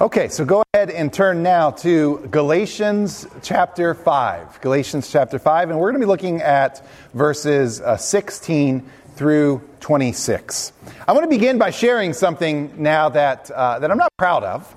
Okay, so go ahead and turn now to Galatians chapter 5. Galatians chapter 5, and we're going to be looking at verses uh, 16 through 26. I want to begin by sharing something now that, uh, that I'm not proud of.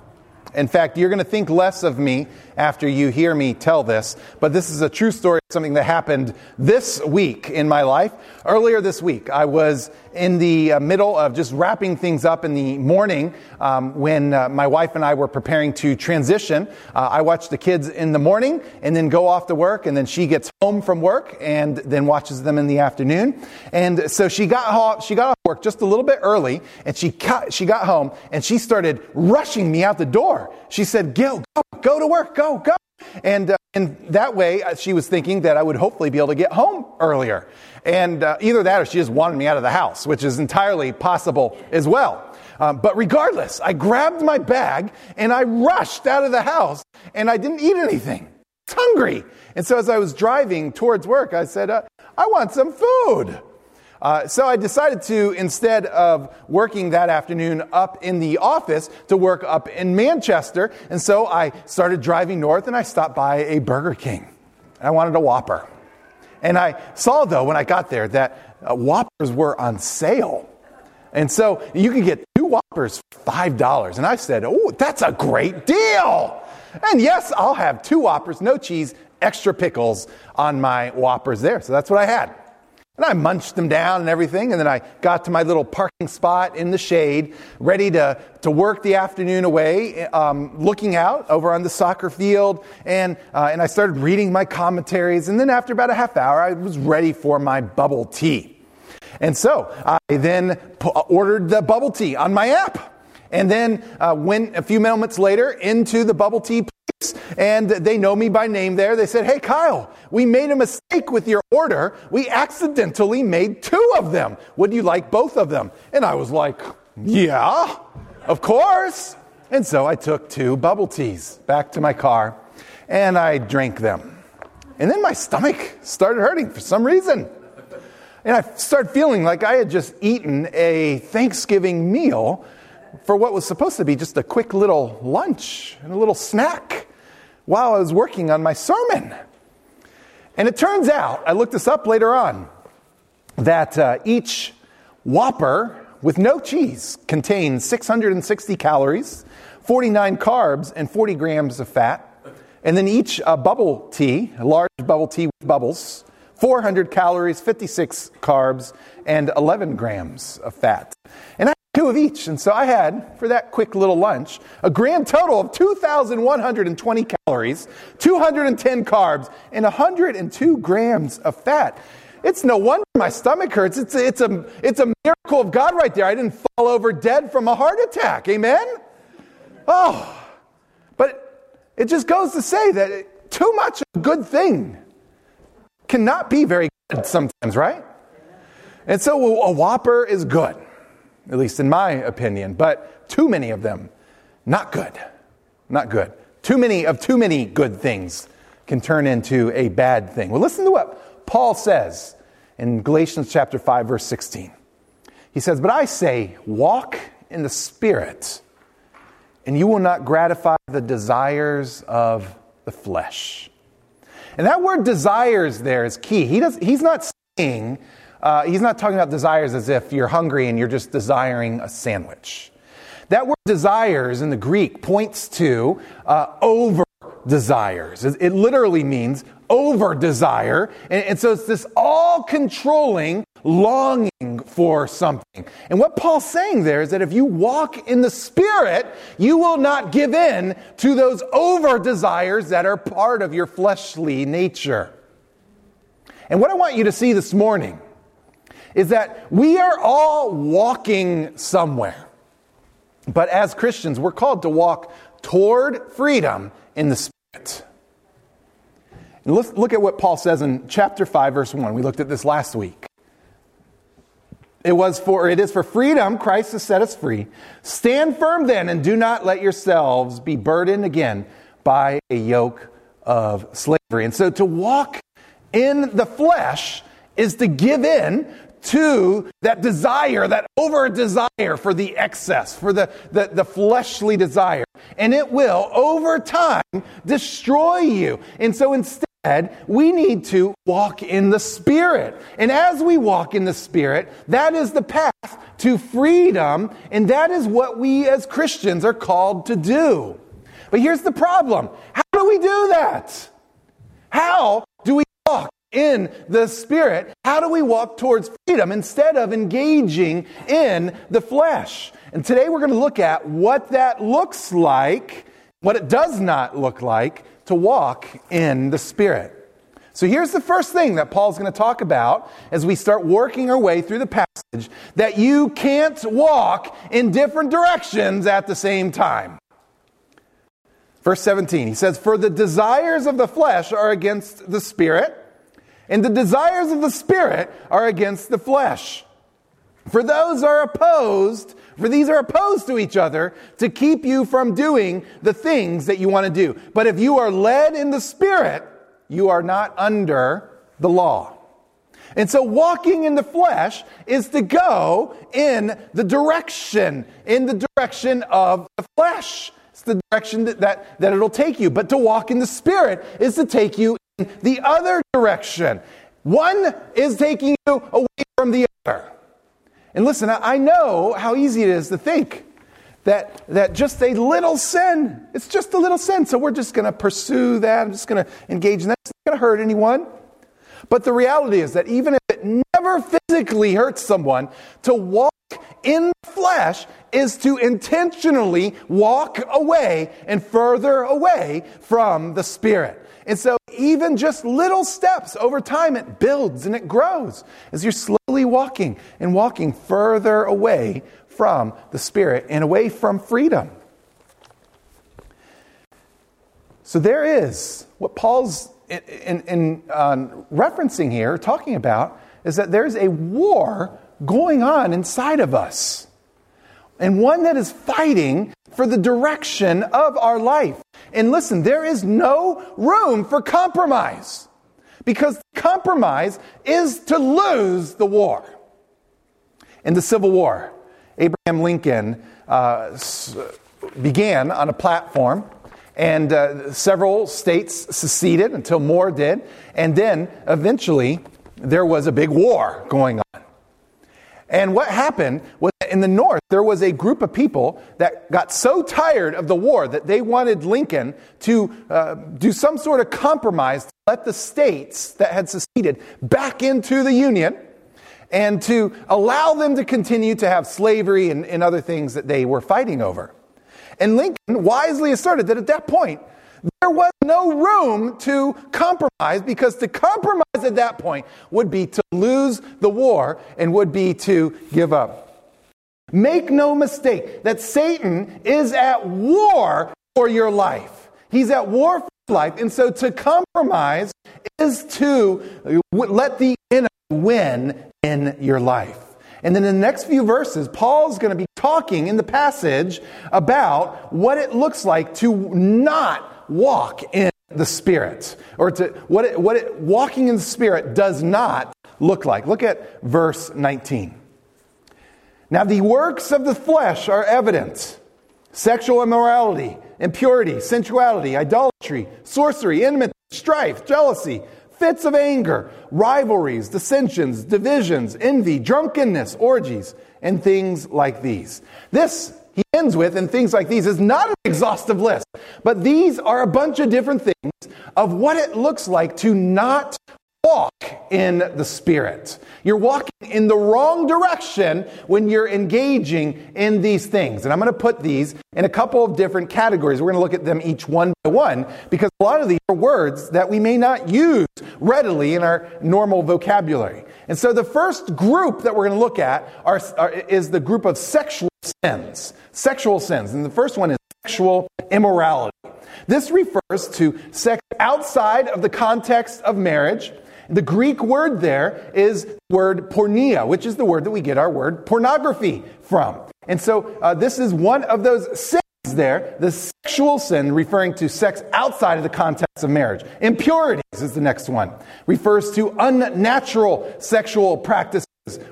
In fact, you're going to think less of me after you hear me tell this, but this is a true story, something that happened this week in my life. Earlier this week, I was in the uh, middle of just wrapping things up in the morning um, when uh, my wife and I were preparing to transition. Uh, I watch the kids in the morning and then go off to work, and then she gets home from work and then watches them in the afternoon. And so she got off, she got off work just a little bit early, and she she got home and she started rushing me out the door. She said, "Gil, go, go to work, go, go." And, uh, and that way, uh, she was thinking that I would hopefully be able to get home earlier. And uh, either that or she just wanted me out of the house, which is entirely possible as well. Um, but regardless, I grabbed my bag and I rushed out of the house and I didn't eat anything. I was hungry. And so as I was driving towards work, I said, uh, I want some food. Uh, so I decided to, instead of working that afternoon up in the office, to work up in Manchester. And so I started driving north and I stopped by a Burger King. I wanted a Whopper. And I saw, though, when I got there, that uh, Whoppers were on sale. And so you could get two Whoppers for $5. And I said, Oh, that's a great deal. And yes, I'll have two Whoppers, no cheese, extra pickles on my Whoppers there. So that's what I had. And I munched them down and everything, and then I got to my little parking spot in the shade, ready to, to work the afternoon away, um, looking out over on the soccer field, and, uh, and I started reading my commentaries, and then after about a half hour, I was ready for my bubble tea. And so I then ordered the bubble tea on my app. And then uh, went a few moments later into the bubble tea and they know me by name there. They said, Hey, Kyle, we made a mistake with your order. We accidentally made two of them. Would you like both of them? And I was like, Yeah, of course. And so I took two bubble teas back to my car and I drank them. And then my stomach started hurting for some reason. And I started feeling like I had just eaten a Thanksgiving meal for what was supposed to be just a quick little lunch and a little snack while I was working on my sermon. And it turns out, I looked this up later on, that uh, each Whopper with no cheese contains 660 calories, 49 carbs, and 40 grams of fat. And then each uh, bubble tea, a large bubble tea with bubbles, 400 calories, 56 carbs, and 11 grams of fat. And two of each. And so I had, for that quick little lunch, a grand total of 2,120 calories, 210 carbs, and 102 grams of fat. It's no wonder my stomach hurts. It's, it's, a, it's a miracle of God right there. I didn't fall over dead from a heart attack. Amen? Oh, but it just goes to say that too much of a good thing cannot be very good sometimes, right? And so a Whopper is good at least in my opinion, but too many of them, not good. Not good. Too many of too many good things can turn into a bad thing. Well, listen to what Paul says in Galatians chapter 5 verse 16. He says, "But I say, walk in the spirit, and you will not gratify the desires of the flesh." And that word desires there is key. He does, he's not saying uh, he's not talking about desires as if you're hungry and you're just desiring a sandwich. That word desires in the Greek points to uh, over desires. It literally means over desire. And, and so it's this all controlling longing for something. And what Paul's saying there is that if you walk in the Spirit, you will not give in to those over desires that are part of your fleshly nature. And what I want you to see this morning is that we are all walking somewhere. But as Christians, we're called to walk toward freedom in the Spirit. And let's look at what Paul says in chapter 5, verse 1. We looked at this last week. It was for it is for freedom Christ has set us free. Stand firm then and do not let yourselves be burdened again by a yoke of slavery. And so to walk in the flesh is to give in to that desire, that over desire for the excess, for the, the, the, fleshly desire. and it will, over time, destroy you. And so instead, we need to walk in the Spirit. And as we walk in the Spirit, that is the path to freedom, and that is what we as Christians are called to do. But here's the problem how do we do that? How do we walk in the Spirit? How do we walk towards freedom instead of engaging in the flesh? And today we're going to look at what that looks like, what it does not look like to walk in the Spirit. So here's the first thing that Paul's going to talk about as we start working our way through the passage that you can't walk in different directions at the same time. Verse 17, he says, For the desires of the flesh are against the spirit, and the desires of the spirit are against the flesh. For those are opposed, for these are opposed to each other to keep you from doing the things that you want to do. But if you are led in the spirit, you are not under the law. And so walking in the flesh is to go in the direction, in the direction of the flesh. It's the direction that, that, that it'll take you. But to walk in the Spirit is to take you the other direction. One is taking you away from the other. And listen, I know how easy it is to think that, that just a little sin, it's just a little sin, so we're just going to pursue that. I'm just going to engage in that. It's not going to hurt anyone. But the reality is that even if it never physically hurts someone, to walk in the flesh is to intentionally walk away and further away from the Spirit. And so, even just little steps over time, it builds and it grows as you're slowly walking and walking further away from the Spirit and away from freedom. So, there is what Paul's in, in, in uh, referencing here, talking about, is that there's a war going on inside of us. And one that is fighting for the direction of our life. And listen, there is no room for compromise because compromise is to lose the war. In the Civil War, Abraham Lincoln uh, began on a platform and uh, several states seceded until more did. And then eventually there was a big war going on. And what happened was in the North, there was a group of people that got so tired of the war that they wanted Lincoln to uh, do some sort of compromise to let the states that had seceded back into the Union and to allow them to continue to have slavery and, and other things that they were fighting over. And Lincoln wisely asserted that at that point, there was no room to compromise because to compromise at that point would be to lose the war and would be to give up. Make no mistake that Satan is at war for your life. He's at war for life. And so to compromise is to let the enemy win in your life. And then in the next few verses, Paul's going to be talking in the passage about what it looks like to not walk in the Spirit, or to what, it, what it, walking in the Spirit does not look like. Look at verse 19. Now, the works of the flesh are evident sexual immorality, impurity, sensuality, idolatry, sorcery, enmity, strife, jealousy fits of anger, rivalries, dissensions, divisions, envy, drunkenness, orgies, and things like these. This, he ends with, and things like these, is not an exhaustive list, but these are a bunch of different things of what it looks like to not walk in the Spirit. You're walking in the wrong direction when you're engaging in these things. And I'm going to put these in a couple of different categories. We're going to look at them each one by one because a lot of these are words that we may not use readily in our normal vocabulary. And so the first group that we're going to look at are, are, is the group of sexual sins. Sexual sins. And the first one is sexual immorality. This refers to sex outside of the context of marriage the Greek word there is the word porneia, which is the word that we get our word pornography from. And so uh, this is one of those sins there, the sexual sin referring to sex outside of the context of marriage. Impurities is the next one, refers to unnatural sexual practices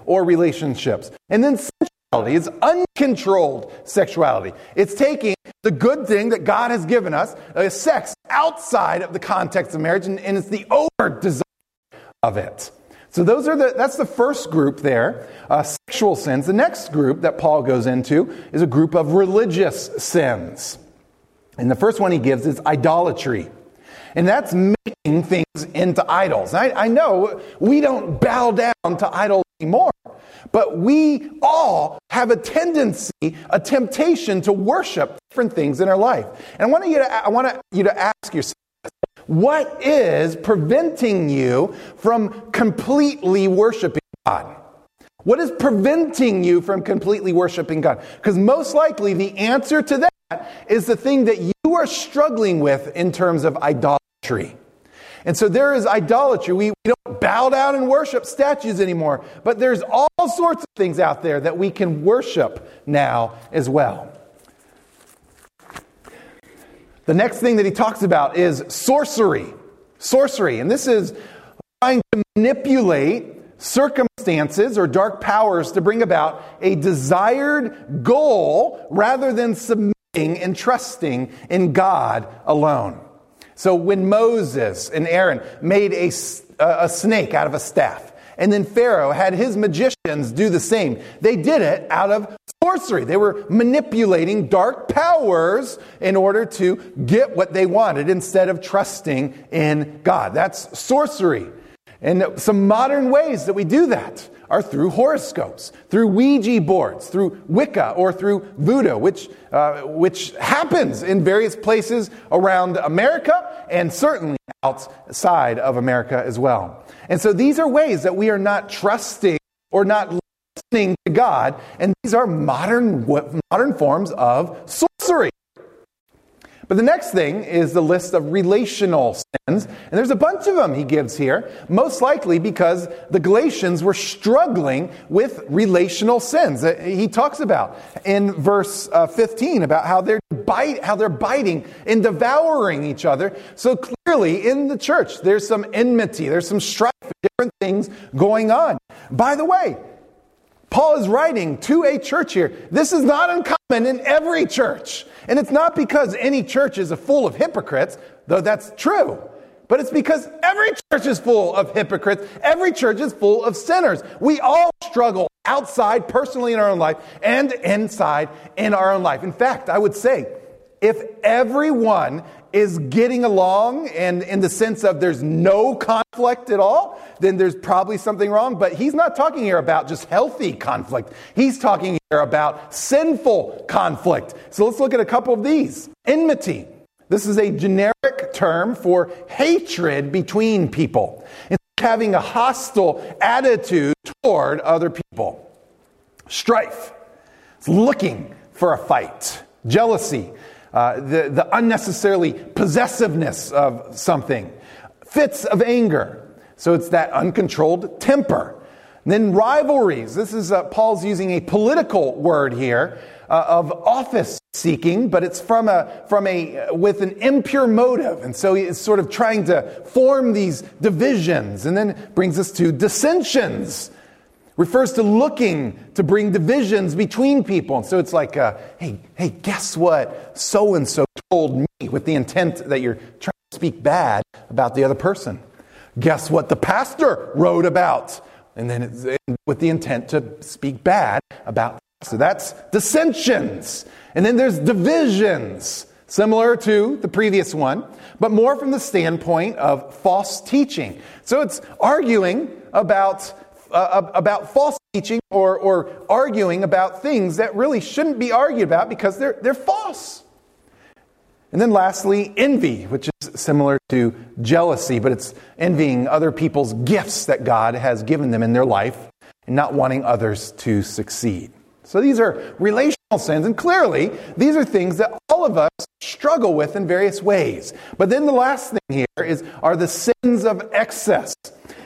or relationships. And then sensuality is uncontrolled sexuality. It's taking the good thing that God has given us, uh, sex outside of the context of marriage, and, and it's the over desire of it. So those are the that's the first group there, uh, sexual sins. The next group that Paul goes into is a group of religious sins, and the first one he gives is idolatry, and that's making things into idols. I, I know we don't bow down to idols anymore. But we all have a tendency, a temptation to worship different things in our life. And I want you to, I want you to ask yourself, what is preventing you from completely worshiping God? What is preventing you from completely worshiping God? Because most likely the answer to that is the thing that you are struggling with in terms of idolatry. And so there is idolatry. We, we don't bow down and worship statues anymore, but there's all sorts of things out there that we can worship now as well. The next thing that he talks about is sorcery. Sorcery. And this is trying to manipulate circumstances or dark powers to bring about a desired goal rather than submitting and trusting in God alone. So when Moses and Aaron made a, a snake out of a staff, and then Pharaoh had his magicians do the same. They did it out of sorcery. They were manipulating dark powers in order to get what they wanted instead of trusting in God. That's sorcery. And some modern ways that we do that are through horoscopes, through Ouija boards, through Wicca, or through voodoo, which, uh, which happens in various places around America and certainly outside of America as well. And so these are ways that we are not trusting or not listening to God, and these are modern, modern forms of sorcery. But the next thing is the list of relational sins. And there's a bunch of them he gives here, most likely because the Galatians were struggling with relational sins. He talks about in verse uh, 15 about how they're, bite, how they're biting and devouring each other. So clearly in the church, there's some enmity, there's some strife, different things going on. By the way, Paul is writing to a church here. This is not uncommon in every church. And it's not because any church is full of hypocrites, though that's true. But it's because every church is full of hypocrites. Every church is full of sinners. We all struggle outside, personally in our own life, and inside in our own life. In fact, I would say if everyone is getting along and in the sense of there's no conflict at all, then there's probably something wrong. But he's not talking here about just healthy conflict. He's talking here about sinful conflict. So let's look at a couple of these. Enmity. This is a generic term for hatred between people. It's having a hostile attitude toward other people. Strife. It's looking for a fight. Jealousy uh, the, the unnecessarily possessiveness of something, fits of anger. So it's that uncontrolled temper. And then rivalries. This is uh, Paul's using a political word here uh, of office seeking, but it's from a from a with an impure motive, and so he's sort of trying to form these divisions, and then brings us to dissensions refers to looking to bring divisions between people. And so it's like, uh, hey, hey, guess what? So and so told me with the intent that you're trying to speak bad about the other person. Guess what the pastor wrote about? And then it's with the intent to speak bad about. So that's dissensions. And then there's divisions, similar to the previous one, but more from the standpoint of false teaching. So it's arguing about uh, about false teaching or, or arguing about things that really shouldn't be argued about because they're, they're false. And then lastly, envy, which is similar to jealousy, but it's envying other people's gifts that God has given them in their life and not wanting others to succeed. So these are relational sins, and clearly these are things that all of us struggle with in various ways. But then the last thing here is are the sins of excess.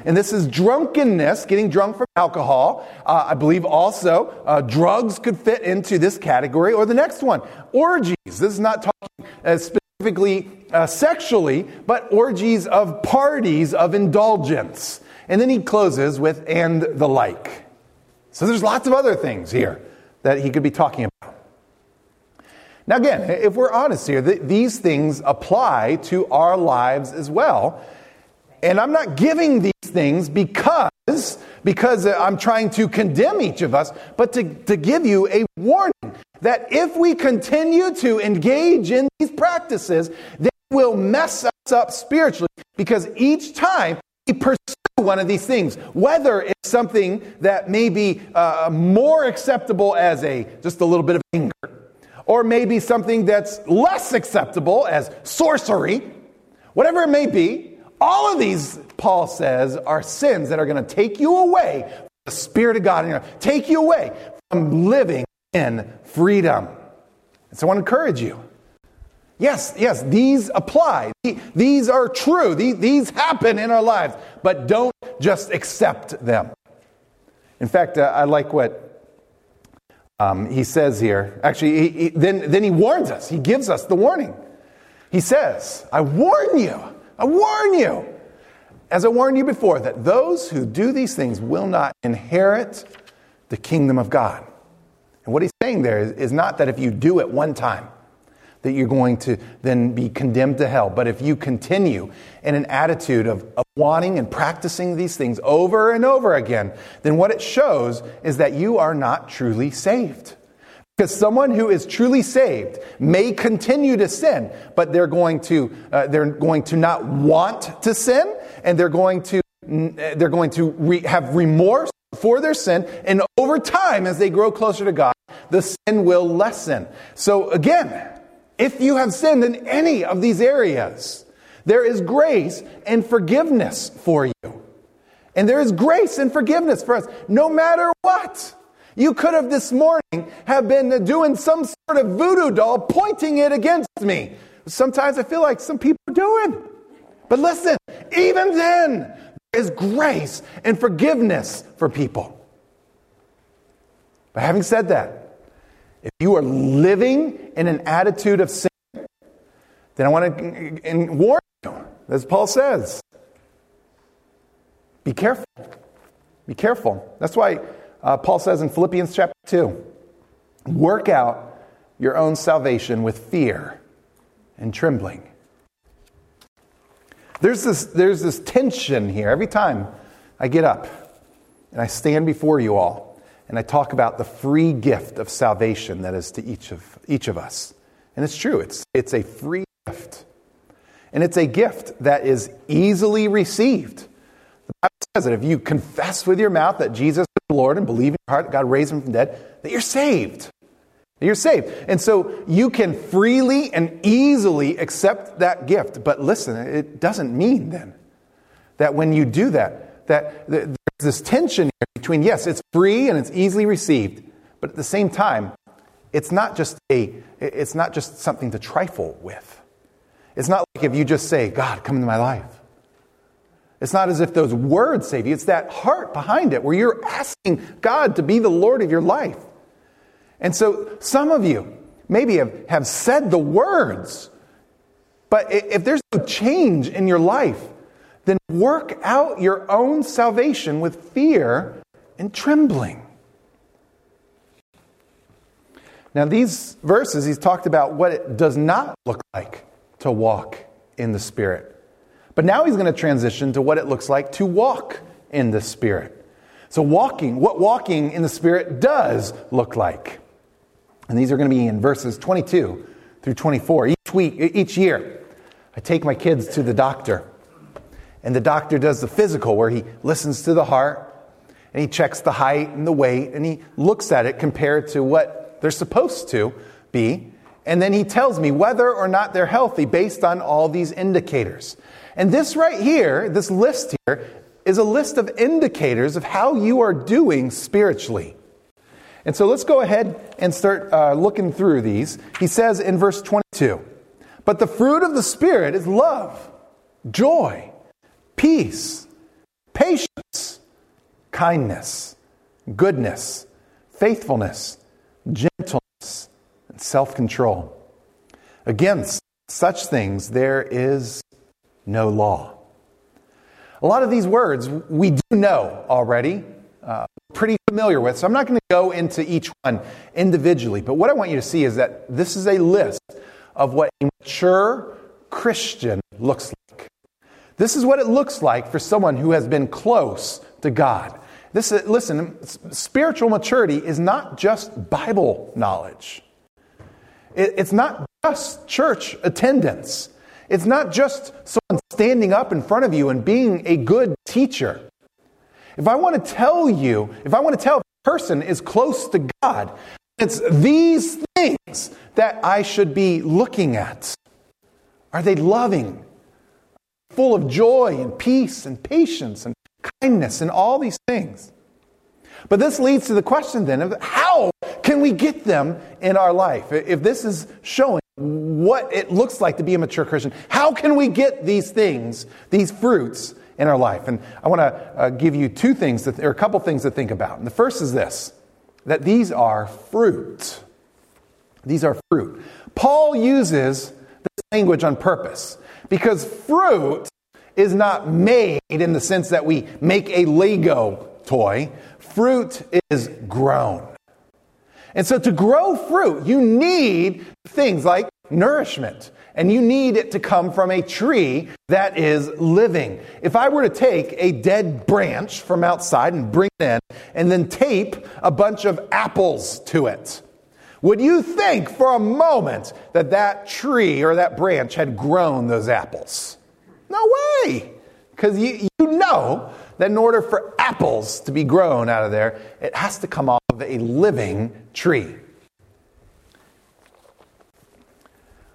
And this is drunkenness, getting drunk from alcohol. Uh, I believe also uh, drugs could fit into this category. Or the next one, orgies. This is not talking uh, specifically uh, sexually, but orgies of parties of indulgence. And then he closes with, and the like. So there's lots of other things here that he could be talking about. Now, again, if we're honest here, th- these things apply to our lives as well. And I'm not giving these things because, because I'm trying to condemn each of us, but to, to give you a warning that if we continue to engage in these practices, they will mess us up spiritually because each time we pursue one of these things, whether it's something that may be uh, more acceptable as a just a little bit of anger, or maybe something that's less acceptable as sorcery, whatever it may be, all of these, Paul says, are sins that are going to take you away from the Spirit of God life, take you away from living in freedom. And so I want to encourage you. Yes, yes, these apply. These are true. These happen in our lives, but don't just accept them. In fact, uh, I like what um, he says here. Actually, he, he, then, then he warns us. He gives us the warning. He says, I warn you, I warn you, as I warned you before, that those who do these things will not inherit the kingdom of God. And what he's saying there is, is not that if you do it one time, that you're going to then be condemned to hell. But if you continue in an attitude of, of, wanting and practicing these things over and over again, then what it shows is that you are not truly saved. Because someone who is truly saved may continue to sin, but they're going to, uh, they're going to not want to sin, and they're going to, they're going to re- have remorse for their sin, and over time, as they grow closer to God, the sin will lessen. So again, if you have sinned in any of these areas, there is grace and forgiveness for you. And there is grace and forgiveness for us, no matter what. You could have this morning have been doing some sort of voodoo doll pointing it against me. Sometimes I feel like some people are doing. But listen, even then, there is grace and forgiveness for people. But having said that, if you are living in an attitude of sin, then I want to warn you, as Paul says, be careful. Be careful. That's why uh, Paul says in Philippians chapter 2 work out your own salvation with fear and trembling. There's this, there's this tension here every time I get up and I stand before you all and I talk about the free gift of salvation that is to each of, each of us. And it's true, it's, it's a free gift. And it's a gift that is easily received. The Bible says that if you confess with your mouth that Jesus is the Lord and believe in your heart that God raised him from the dead, that you're saved. That you're saved. And so you can freely and easily accept that gift. But listen, it doesn't mean then that when you do that, that there's this tension between, yes, it's free and it's easily received, but at the same time, it's not just a, it's not just something to trifle with. It's not like if you just say, God, come into my life. It's not as if those words save you. It's that heart behind it where you're asking God to be the Lord of your life. And so some of you maybe have, have said the words, but if there's no change in your life, then work out your own salvation with fear and trembling. Now, these verses, he's talked about what it does not look like to walk in the Spirit. But now he's going to transition to what it looks like to walk in the Spirit. So, walking, what walking in the Spirit does look like. And these are going to be in verses 22 through 24. Each week, each year, I take my kids to the doctor and the doctor does the physical where he listens to the heart and he checks the height and the weight and he looks at it compared to what they're supposed to be. And then he tells me whether or not they're healthy based on all these indicators. And this right here, this list here, is a list of indicators of how you are doing spiritually. And so let's go ahead and start uh, looking through these. He says in verse 22 But the fruit of the Spirit is love, joy, peace, patience, kindness, goodness, faithfulness, gentleness, and self control. Against such things there is no law. A lot of these words we do know already. Uh, pretty familiar with. So I'm not going to go into each one individually. But what I want you to see is that this is a list of what a mature Christian looks like. This is what it looks like for someone who has been close to God. This, listen, spiritual maturity is not just Bible knowledge. It, it's not just church attendance. It's not just someone standing up in front of you and being a good teacher. If I want to tell you, if I want to tell a person is close to God, it's these things that I should be looking at. Are they loving? Full of joy and peace and patience and kindness and all these things. But this leads to the question then of how can we get them in our life? If this is showing what it looks like to be a mature Christian, how can we get these things, these fruits in our life? And I want to uh, give you two things, that, or a couple things to think about. And the first is this that these are fruit. These are fruit. Paul uses this language on purpose because fruit is not made in the sense that we make a Lego toy, fruit is grown. And so to grow fruit, you need things like nourishment. And you need it to come from a tree that is living. If I were to take a dead branch from outside and bring it in and then tape a bunch of apples to it, would you think for a moment that that tree or that branch had grown those apples? No way. Because you, you know that in order for apples to be grown out of there, it has to come off of a living tree.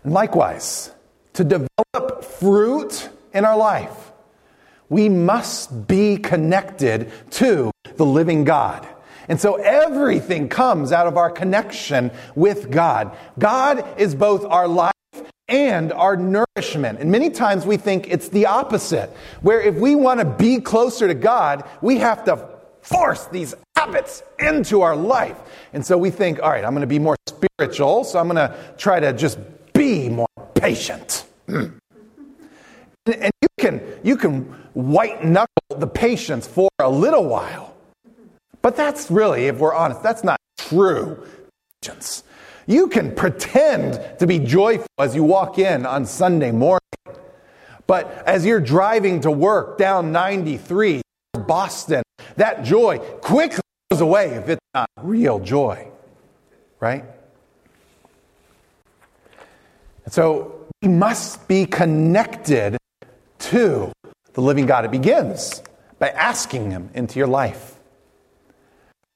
And likewise, to develop fruit in our life, we must be connected to the living God. And so everything comes out of our connection with God. God is both our life and our nourishment. And many times we think it's the opposite, where if we want to be closer to God, we have to force these habits into our life. And so we think, all right, I'm going to be more spiritual, so I'm going to try to just be more patient. Mm. and you can, you can white knuckle the patience for a little while. But that's really, if we're honest, that's not true patience. You can pretend to be joyful as you walk in on Sunday morning. But as you're driving to work down 93, Boston, that joy quickly goes away if it's not real joy. Right? And so we must be connected to the living God. It begins by asking Him into your life.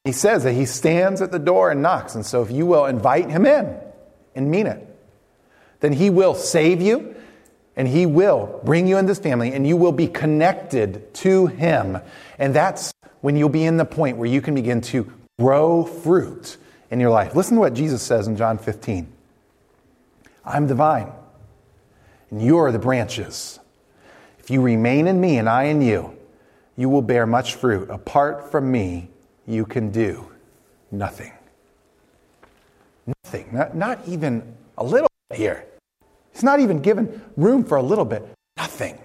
He says that He stands at the door and knocks. And so if you will invite Him in and mean it, then He will save you and He will bring you into this family and you will be connected to Him. And that's when you'll be in the point where you can begin to grow fruit in your life. Listen to what Jesus says in John 15. I'm the vine, and you are the branches. If you remain in me and I in you, you will bear much fruit. Apart from me, you can do nothing. Nothing. Not, not even a little bit here. He's not even given room for a little bit. Nothing.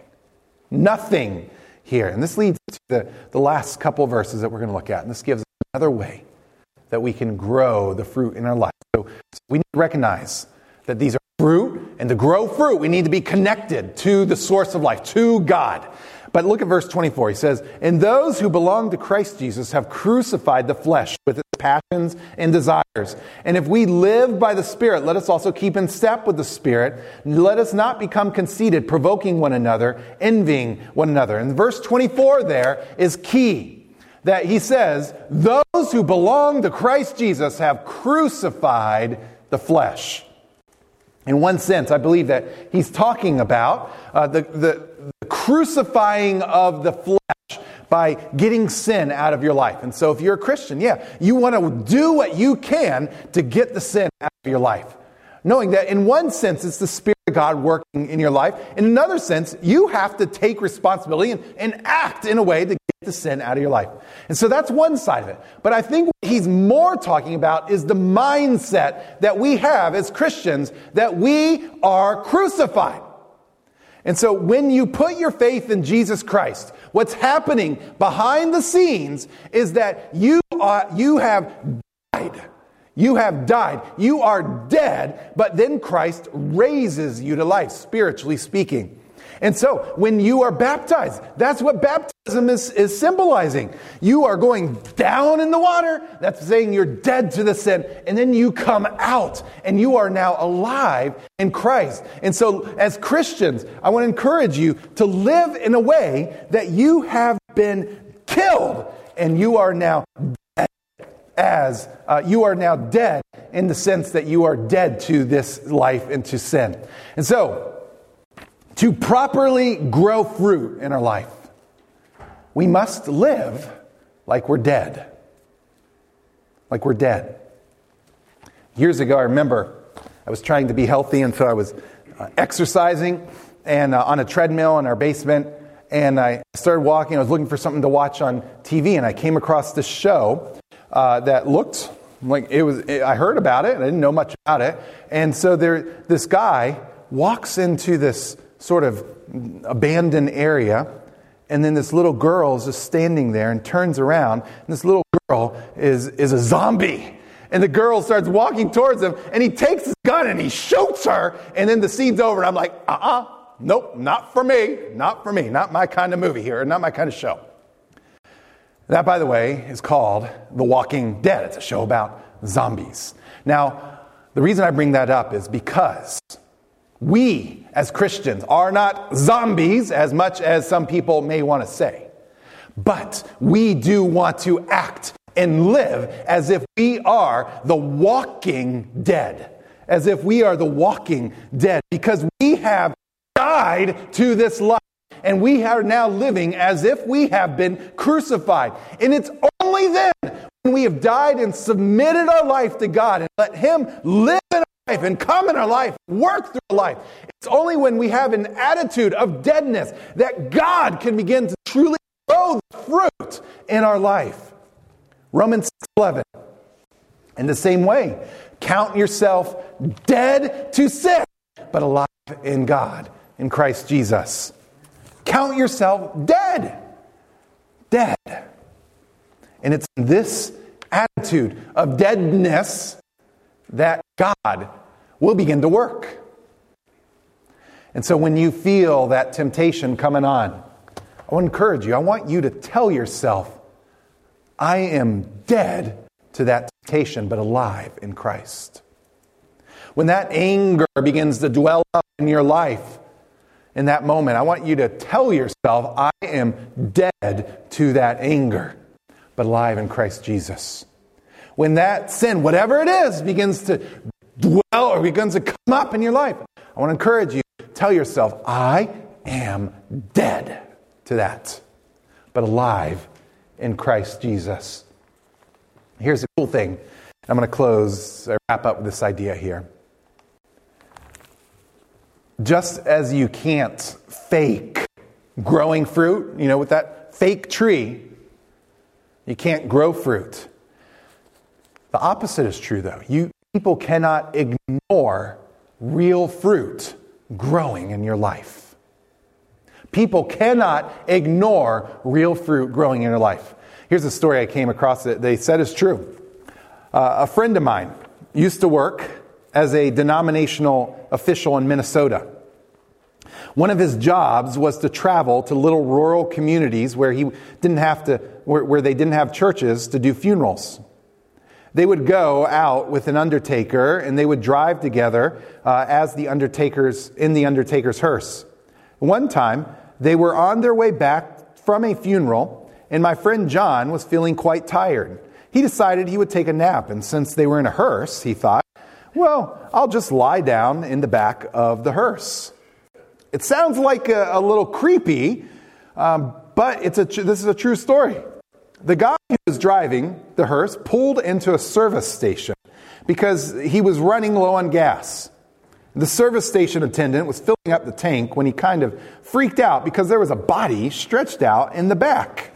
Nothing here. And this leads to the, the last couple verses that we're going to look at. And this gives another way that we can grow the fruit in our life. So, so we need to recognize that these are fruit, and to grow fruit, we need to be connected to the source of life, to God. But look at verse 24. He says, And those who belong to Christ Jesus have crucified the flesh with its passions and desires. And if we live by the Spirit, let us also keep in step with the Spirit. Let us not become conceited, provoking one another, envying one another. And verse 24 there is key. That he says, Those who belong to Christ Jesus have crucified the flesh. In one sense, I believe that he's talking about uh, the, the, the crucifying of the flesh by getting sin out of your life. And so, if you're a Christian, yeah, you want to do what you can to get the sin out of your life. Knowing that in one sense, it's the Spirit of God working in your life. In another sense, you have to take responsibility and, and act in a way to get the sin out of your life. And so that's one side of it. But I think what he's more talking about is the mindset that we have as Christians that we are crucified. And so when you put your faith in Jesus Christ, what's happening behind the scenes is that you, are, you have died. You have died. You are dead, but then Christ raises you to life, spiritually speaking. And so, when you are baptized, that's what baptism is, is symbolizing. You are going down in the water, that's saying you're dead to the sin, and then you come out, and you are now alive in Christ. And so, as Christians, I want to encourage you to live in a way that you have been killed, and you are now dead as uh, you are now dead in the sense that you are dead to this life and to sin. And so, to properly grow fruit in our life, we must live like we're dead. Like we're dead. Years ago, I remember I was trying to be healthy, and so I was uh, exercising and uh, on a treadmill in our basement. And I started walking. I was looking for something to watch on TV, and I came across this show uh, that looked like it was. I heard about it, and I didn't know much about it. And so there, this guy walks into this sort of abandoned area. And then this little girl is just standing there and turns around. And this little girl is, is a zombie. And the girl starts walking towards him, and he takes his gun and he shoots her. And then the scene's over, and I'm like, uh uh-uh, uh, nope, not for me, not for me, not my kind of movie here, not my kind of show. That, by the way, is called The Walking Dead. It's a show about zombies. Now, the reason I bring that up is because we, as Christians, are not zombies as much as some people may want to say. But we do want to act and live as if we are the walking dead. As if we are the walking dead. Because we have died to this life. And we are now living as if we have been crucified. And it's only then when we have died and submitted our life to God and let Him live in life and come in our life, work through life. It's only when we have an attitude of deadness that God can begin to truly grow the fruit in our life. Romans 11. In the same way, count yourself dead to sin, but alive in God, in Christ Jesus. Count yourself dead. Dead. And it's this attitude of deadness that God will begin to work. And so when you feel that temptation coming on, I want to encourage you. I want you to tell yourself, I am dead to that temptation, but alive in Christ. When that anger begins to dwell up in your life, in that moment, I want you to tell yourself, I am dead to that anger, but alive in Christ Jesus when that sin, whatever it is, begins to dwell or begins to come up in your life, I want to encourage you tell yourself, I am dead to that, but alive in Christ Jesus. Here's the cool thing. I'm going to close, wrap up with this idea here. Just as you can't fake growing fruit, you know, with that fake tree, you can't grow fruit. The opposite is true, though. You, people cannot ignore real fruit growing in your life. People cannot ignore real fruit growing in your life. Here's a story I came across that they said is true. Uh, a friend of mine used to work as a denominational official in Minnesota. One of his jobs was to travel to little rural communities where he didn't have to, where, where they didn't have churches to do funerals they would go out with an undertaker and they would drive together uh, as the undertakers in the undertaker's hearse. One time, they were on their way back from a funeral, and my friend John was feeling quite tired. He decided he would take a nap, and since they were in a hearse, he thought, well, I'll just lie down in the back of the hearse. It sounds like a, a little creepy, um, but it's a, this is a true story. The guy who was driving the hearse pulled into a service station because he was running low on gas. The service station attendant was filling up the tank when he kind of freaked out because there was a body stretched out in the back.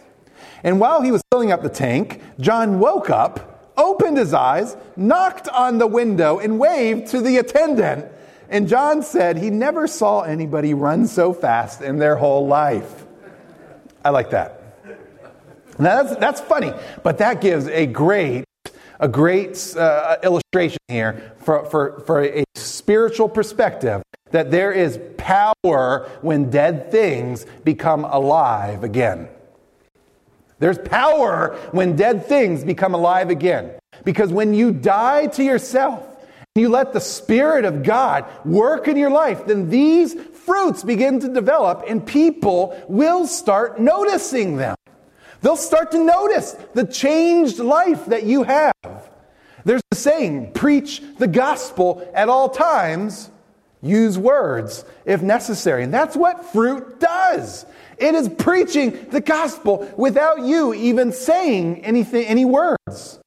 And while he was filling up the tank, John woke up, opened his eyes, knocked on the window, and waved to the attendant And John said he never saw anybody run so fast in their whole life. I like that. Now that's, that's funny, but that gives a great, a great uh, illustration here for, for, for a spiritual perspective that there is power when dead things become alive again. There's power when dead things become alive again. Because when you die to yourself, and you let the Spirit of God work in your life, then these fruits begin to develop and people will start noticing them. They'll start to notice the changed life that you have. There's a saying preach the gospel at all times, use words if necessary. And that's what fruit does. It is preaching the gospel without you even saying anything, any words.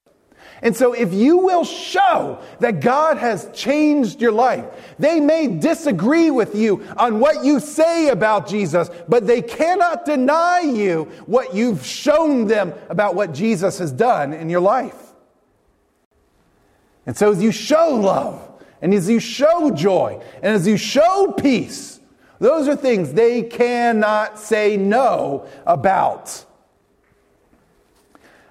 And so, if you will show that God has changed your life, they may disagree with you on what you say about Jesus, but they cannot deny you what you've shown them about what Jesus has done in your life. And so, as you show love, and as you show joy, and as you show peace, those are things they cannot say no about.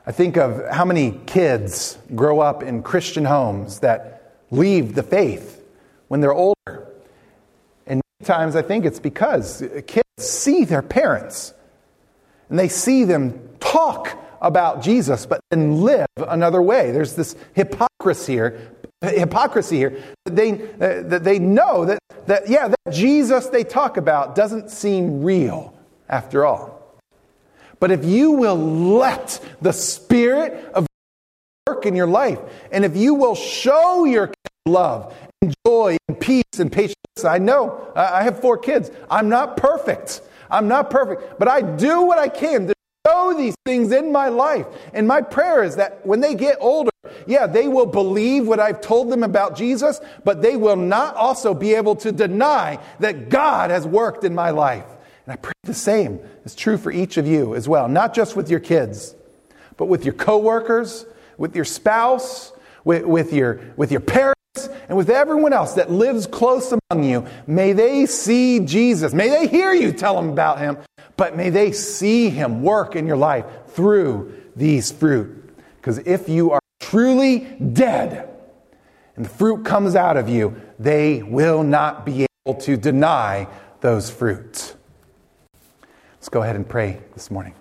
I think of how many kids grow up in Christian homes that leave the faith when they're older. And many times I think it's because kids see their parents and they see them talk about Jesus but then live another way. There's this hypocrisy here, hypocrisy here they, that they know that, that, yeah, that Jesus they talk about doesn't seem real after all. But if you will let the Spirit of work in your life, and if you will show your love and joy and peace and patience, I know I have four kids. I'm not perfect. I'm not perfect, but I do what I can to show these things in my life. And my prayer is that when they get older, yeah, they will believe what I've told them about Jesus, but they will not also be able to deny that God has worked in my life. And I pray the same is true for each of you as well, not just with your kids, but with your coworkers, with your spouse, with, with, your, with your parents, and with everyone else that lives close among you. May they see Jesus. May they hear you tell them about him, but may they see him work in your life through these fruit. Because if you are truly dead and the fruit comes out of you, they will not be able to deny those fruits. Let's go ahead and pray this morning.